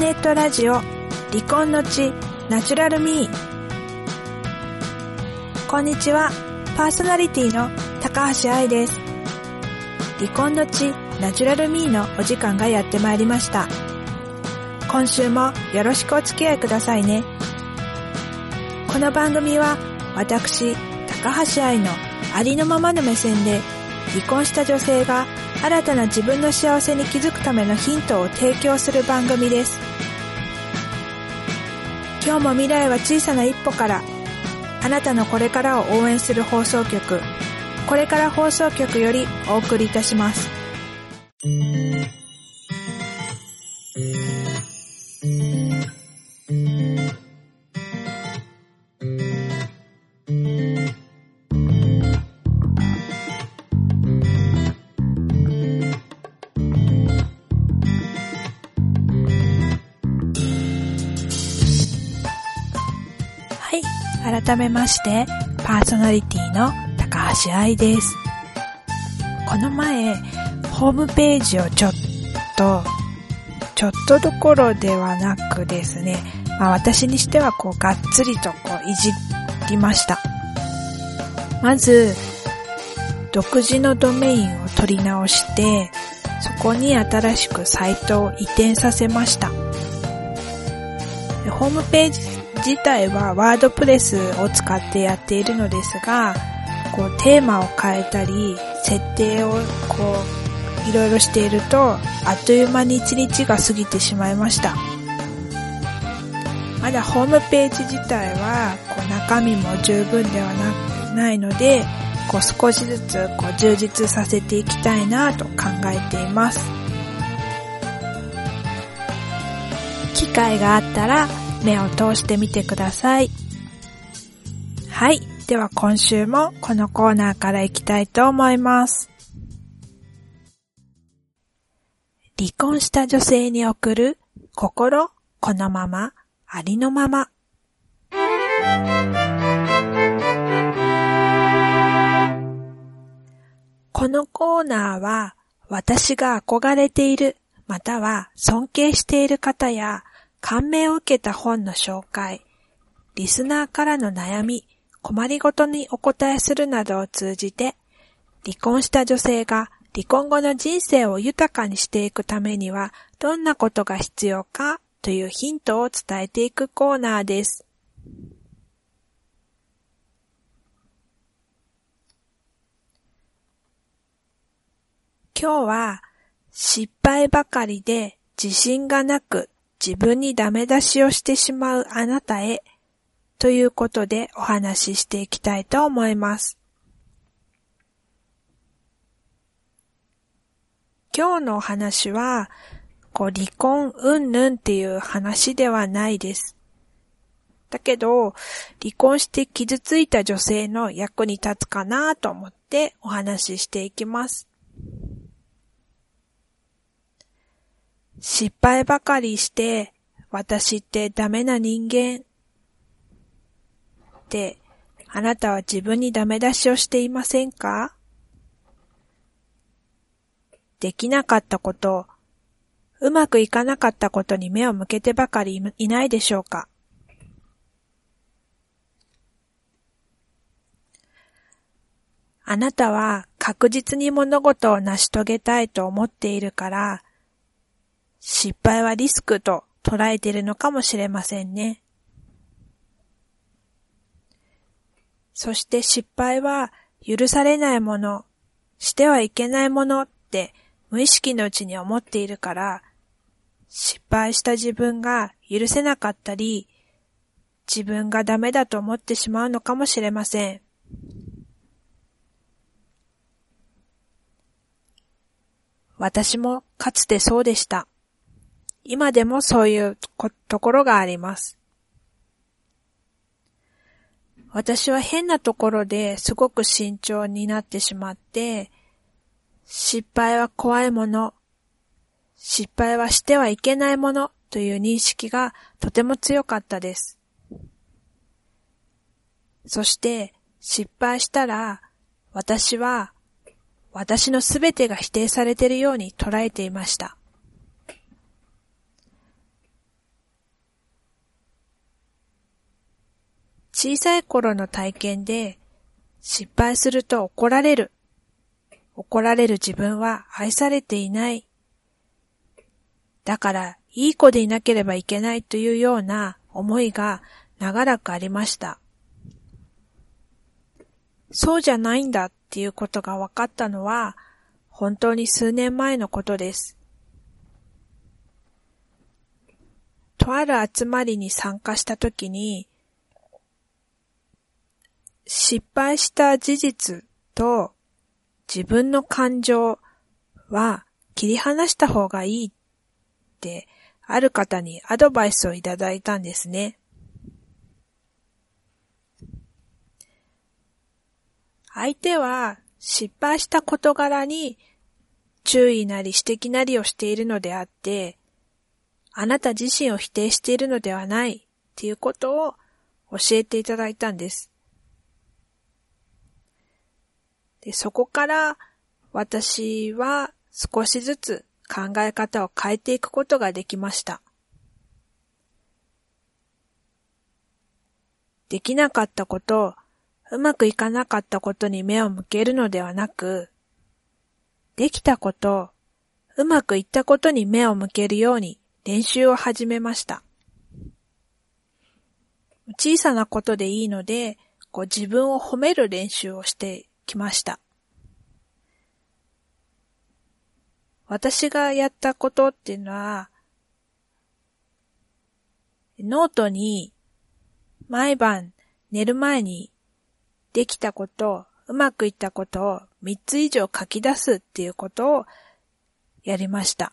ネットラジオ離婚の地ナチュラルミー。こんにちはパーソナリティの高橋愛です。離婚の地ナチュラルミーのお時間がやってまいりました。今週もよろしくお付き合いくださいね。この番組は私高橋愛のありのままの目線で離婚した女性が新たな自分の幸せに気づくためのヒントを提供する番組です。今日も未来は小さな一歩からあなたのこれからを応援する放送局これから放送局よりお送りいたします。改めまして、パーソナリティの高橋愛です。この前、ホームページをちょっと、ちょっとどころではなくですね、まあ私にしてはこうがっつりとこういじりました。まず、独自のドメインを取り直して、そこに新しくサイトを移転させました。ホームページ自体はワードプレスを使ってやっているのですが、こうテーマを変えたり、設定をこういろいろしていると、あっという間に一日が過ぎてしまいました。まだホームページ自体はこう中身も十分ではなないので、こう少しずつこう充実させていきたいなと考えています。機会があったら目を通してみてください。はい。では今週もこのコーナーから行きたいと思います。離婚した女性に送る心このままありのまま。このコーナーは私が憧れているまたは尊敬している方や感銘を受けた本の紹介、リスナーからの悩み、困りごとにお答えするなどを通じて、離婚した女性が離婚後の人生を豊かにしていくためにはどんなことが必要かというヒントを伝えていくコーナーです。今日は失敗ばかりで自信がなく自分にダメ出しをしてしまうあなたへということでお話ししていきたいと思います。今日のお話は、こう離婚うんぬんっていう話ではないです。だけど、離婚して傷ついた女性の役に立つかなと思ってお話ししていきます。失敗ばかりして、私ってダメな人間。って、あなたは自分にダメ出しをしていませんか？できなかったこと、うまくいかなかったことに目を向けてばかりいないでしょうか？あなたは確実に物事を成し遂げたいと思っているから、失敗はリスクと捉えているのかもしれませんね。そして失敗は許されないもの、してはいけないものって無意識のうちに思っているから、失敗した自分が許せなかったり、自分がダメだと思ってしまうのかもしれません。私もかつてそうでした。今でもそういうところがあります。私は変なところですごく慎重になってしまって、失敗は怖いもの、失敗はしてはいけないものという認識がとても強かったです。そして失敗したら私は私のすべてが否定されているように捉えていました。小さい頃の体験で失敗すると怒られる。怒られる自分は愛されていない。だからいい子でいなければいけないというような思いが長らくありました。そうじゃないんだっていうことが分かったのは本当に数年前のことです。とある集まりに参加したときに失敗した事実と自分の感情は切り離した方がいいってある方にアドバイスをいただいたんですね。相手は失敗した事柄に注意なり指摘なりをしているのであって、あなた自身を否定しているのではないっていうことを教えていただいたんです。で、そこから私は少しずつ考え方を変えていくことができました。できなかったこと、うまくいかなかったことに目を向けるのではなく、できたこと、うまくいったことに目を向けるように練習を始めました。小さなことでいいので、こう自分を褒める練習をしてきました。私がやったことっていうのは、ノートに毎晩寝る前にできたこと、うまくいったことを3つ以上書き出すっていうことをやりました。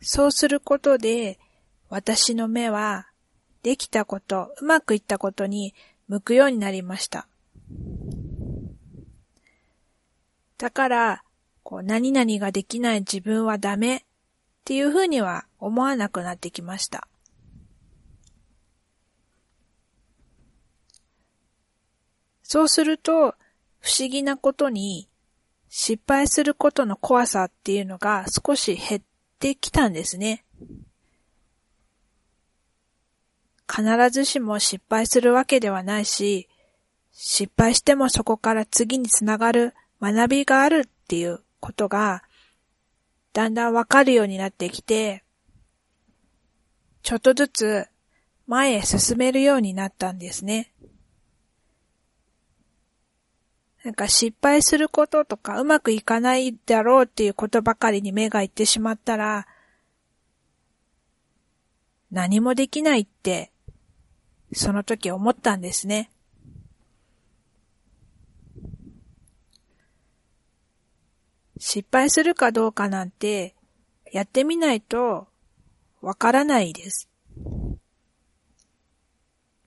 そうすることで私の目はできたこと、うまくいったことに向くようになりました。だから、こう、何々ができない自分はダメっていうふうには思わなくなってきました。そうすると、不思議なことに、失敗することの怖さっていうのが少し減ってきたんですね。必ずしも失敗するわけではないし、失敗してもそこから次につながる学びがあるっていうことが、だんだんわかるようになってきて、ちょっとずつ前へ進めるようになったんですね。なんか失敗することとかうまくいかないだろうっていうことばかりに目がいってしまったら、何もできないって、その時思ったんですね。失敗するかどうかなんて、やってみないとわからないです。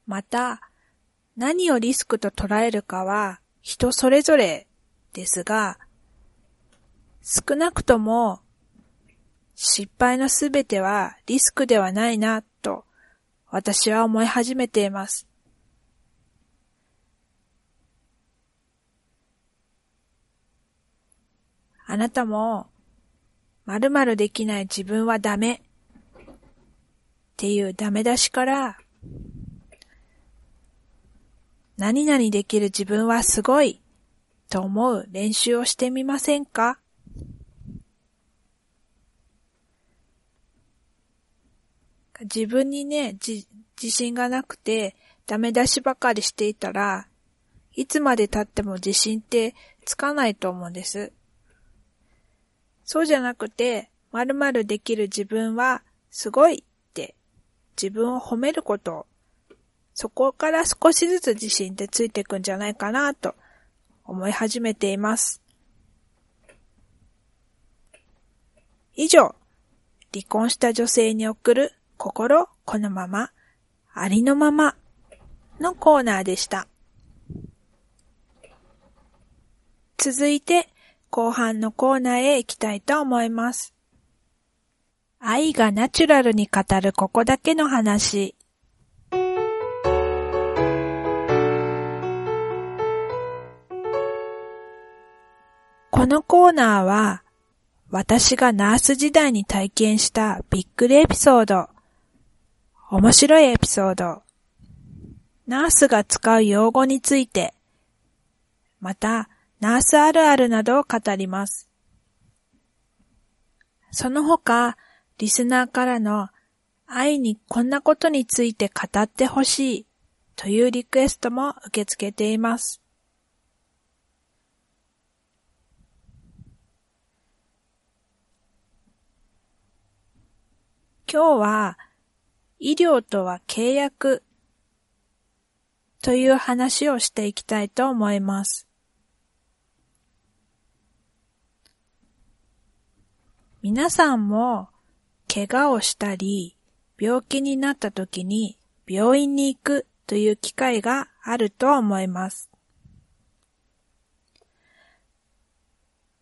また、何をリスクと捉えるかは人それぞれですが、少なくとも失敗のすべてはリスクではないなと私は思い始めています。あなたも、〇〇できない自分はダメっていうダメ出しから、何々できる自分はすごいと思う練習をしてみませんか？自分にね、じ自信がなくてダメ出しばかりしていたら、いつまで経っても自信ってつかないと思うんです。そうじゃなくて、〇〇できる自分はすごいって自分を褒めること。そこから少しずつ自信ってついていくんじゃないかなと思い始めています。以上、離婚した女性に送る心このまま、ありのままのコーナーでした。続いて、後半のコーナーへ行きたいと思います。愛がナチュラルに語るここだけの話。このコーナーは、私がナース時代に体験したびっくりエピソード、面白いエピソード、ナースが使う用語について、また、ナースあるあるなどを語ります。その他、リスナーからの愛にこんなことについて語ってほしいというリクエストも受け付けています。今日は医療とは契約という話をしていきたいと思います。皆さんも怪我をしたり病気になった時に病院に行くという機会があると思います。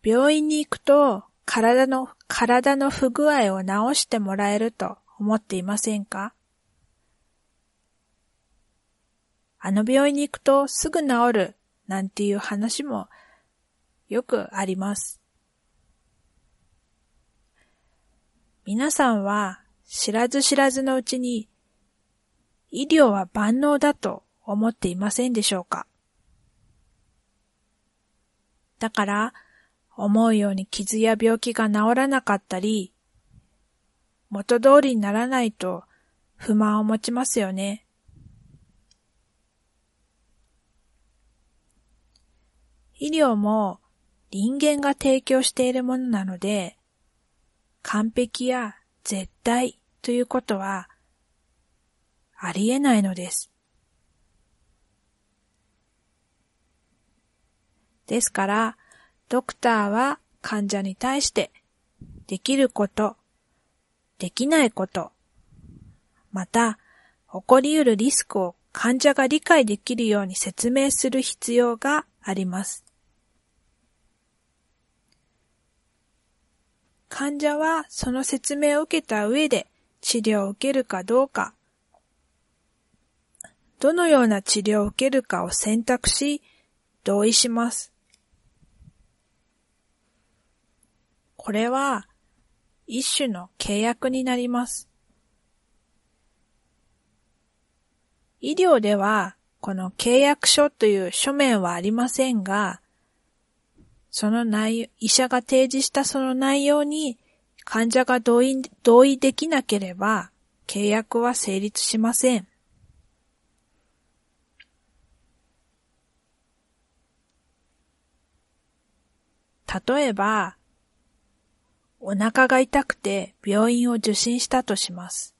病院に行くと体の、体の不具合を治してもらえると思っていませんか？あの病院に行くとすぐ治るなんていう話もよくあります。皆さんは知らず知らずのうちに医療は万能だと思っていませんでしょうか？だから思うように傷や病気が治らなかったり元通りにならないと不満を持ちますよね。医療も人間が提供しているものなので、完璧や絶対ということはありえないのです。ですから、ドクターは患者に対してできること、できないこと、また起こり得るリスクを患者が理解できるように説明する必要があります。患者はその説明を受けた上で治療を受けるかどうか、どのような治療を受けるかを選択し、同意します。これは一種の契約になります。医療ではこの契約書という書面はありませんが、その内容、医者が提示したその内容に患者が同意、同意できなければ契約は成立しません。例えば、お腹が痛くて病院を受診したとします。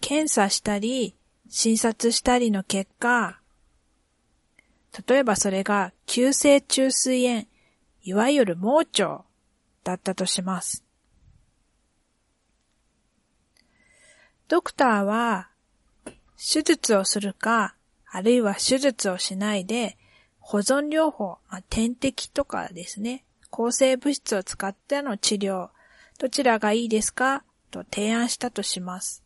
検査したり、診察したりの結果、例えばそれが急性虫垂炎、いわゆる盲腸だったとします。ドクターは手術をするか、あるいは手術をしないで保存療法、まあ、点滴とかですね、抗生物質を使っての治療、どちらがいいですか？と提案したとします。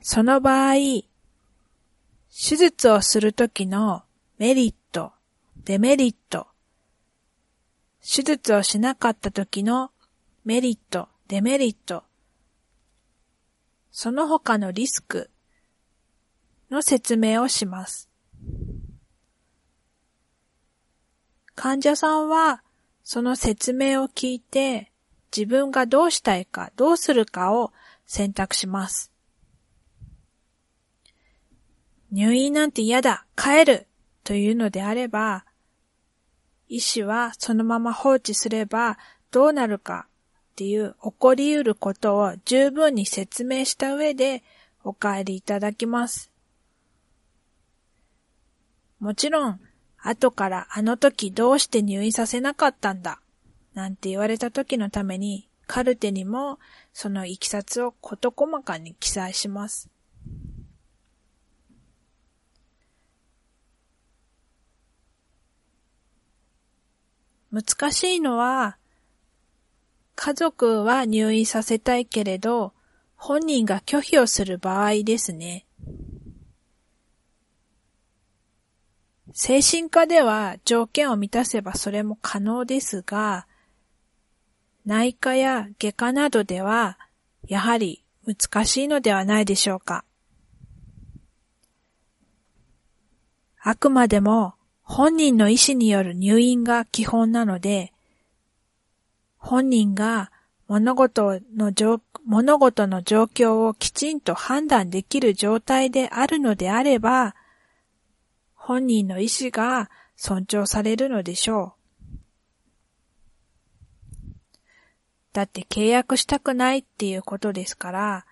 その場合、手術をするときのメリット、デメリット、手術をしなかったときのメリット、デメリット、その他のリスクの説明をします。患者さんはその説明を聞いて自分がどうしたいかどうするかを選択します。入院なんて嫌だ、帰るというのであれば、医師はそのまま放置すればどうなるかっていう起こり得ることを十分に説明した上でお帰りいただきます。もちろん、後からあの時どうして入院させなかったんだ、なんて言われた時のために、カルテにもそのいきさつを事細かに記載します。難しいのは、家族は入院させたいけれど、本人が拒否をする場合ですね。精神科では条件を満たせばそれも可能ですが、内科や外科などでは、やはり難しいのではないでしょうか。あくまでも本人の意思による入院が基本なので、本人が物事の状物事の状況をきちんと判断できる状態であるのであれば、本人の意思が尊重されるのでしょう。だって契約したくないっていうことですから、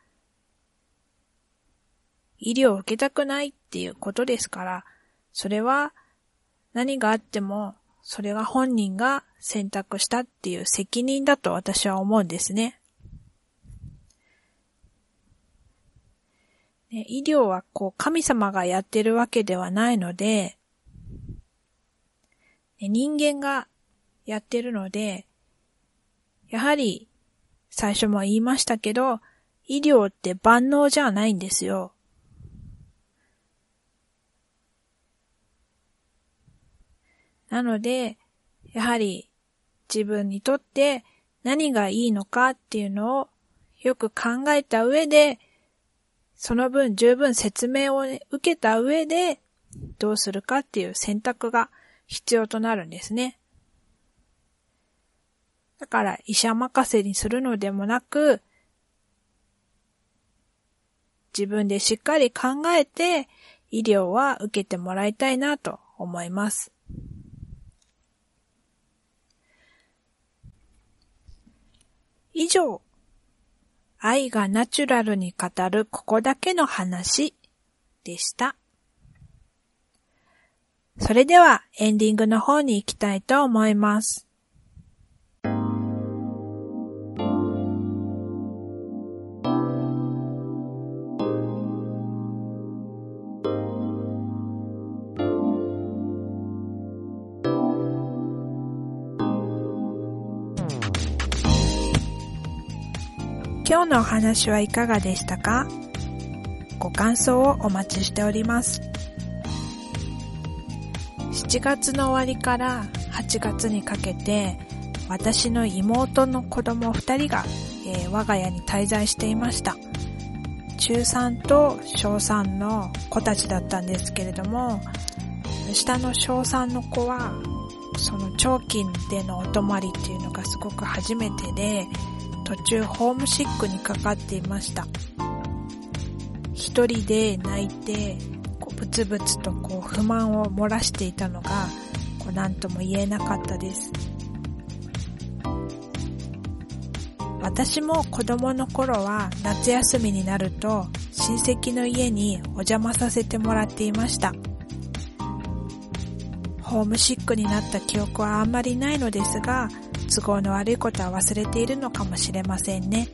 医療を受けたくないっていうことですから、それは何があっても、それが本人が選択したっていう責任だと私は思うんですね。ね医療はこう神様がやってるわけではないので、ね、人間がやってるので、やはり最初も言いましたけど、医療って万能じゃないんですよ。なので、やはり自分にとって何がいいのかっていうのをよく考えた上で、その分十分説明を、受けた上でどうするかっていう選択が必要となるんですね。だから医者任せにするのでもなく、自分でしっかり考えて医療は受けてもらいたいなと思います。以上、愛がナチュラルに語るここだけの話でした。それではエンディングの方に行きたいと思います。のお話はいかがでしたか？ご感想をお待ちしております。7月の終わりから8月にかけて私の妹の子供2人が、えー、我が家に滞在していました。中3と小3の子たちだったんですけれども、下の小3の子は、その長期でのお泊まりっていうのがすごく初めてで、途中ホームシックにかかっていました。一人で泣いて、こうブツブツとこう不満を漏らしていたのが、こう何とも言えなかったです。私も子供の頃は夏休みになると親戚の家にお邪魔させてもらっていました。ホームシックになった記憶はあんまりないのですが、都合の悪いことは忘れているのかもしれませんね。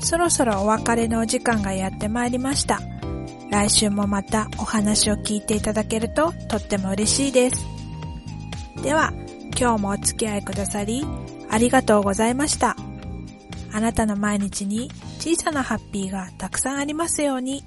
そろそろお別れのお時間がやってまいりました。来週もまたお話を聞いていただけるととっても嬉しいです。では、今日もお付き合いくださり、ありがとうございました。あなたの毎日に小さなハッピーがたくさんありますように。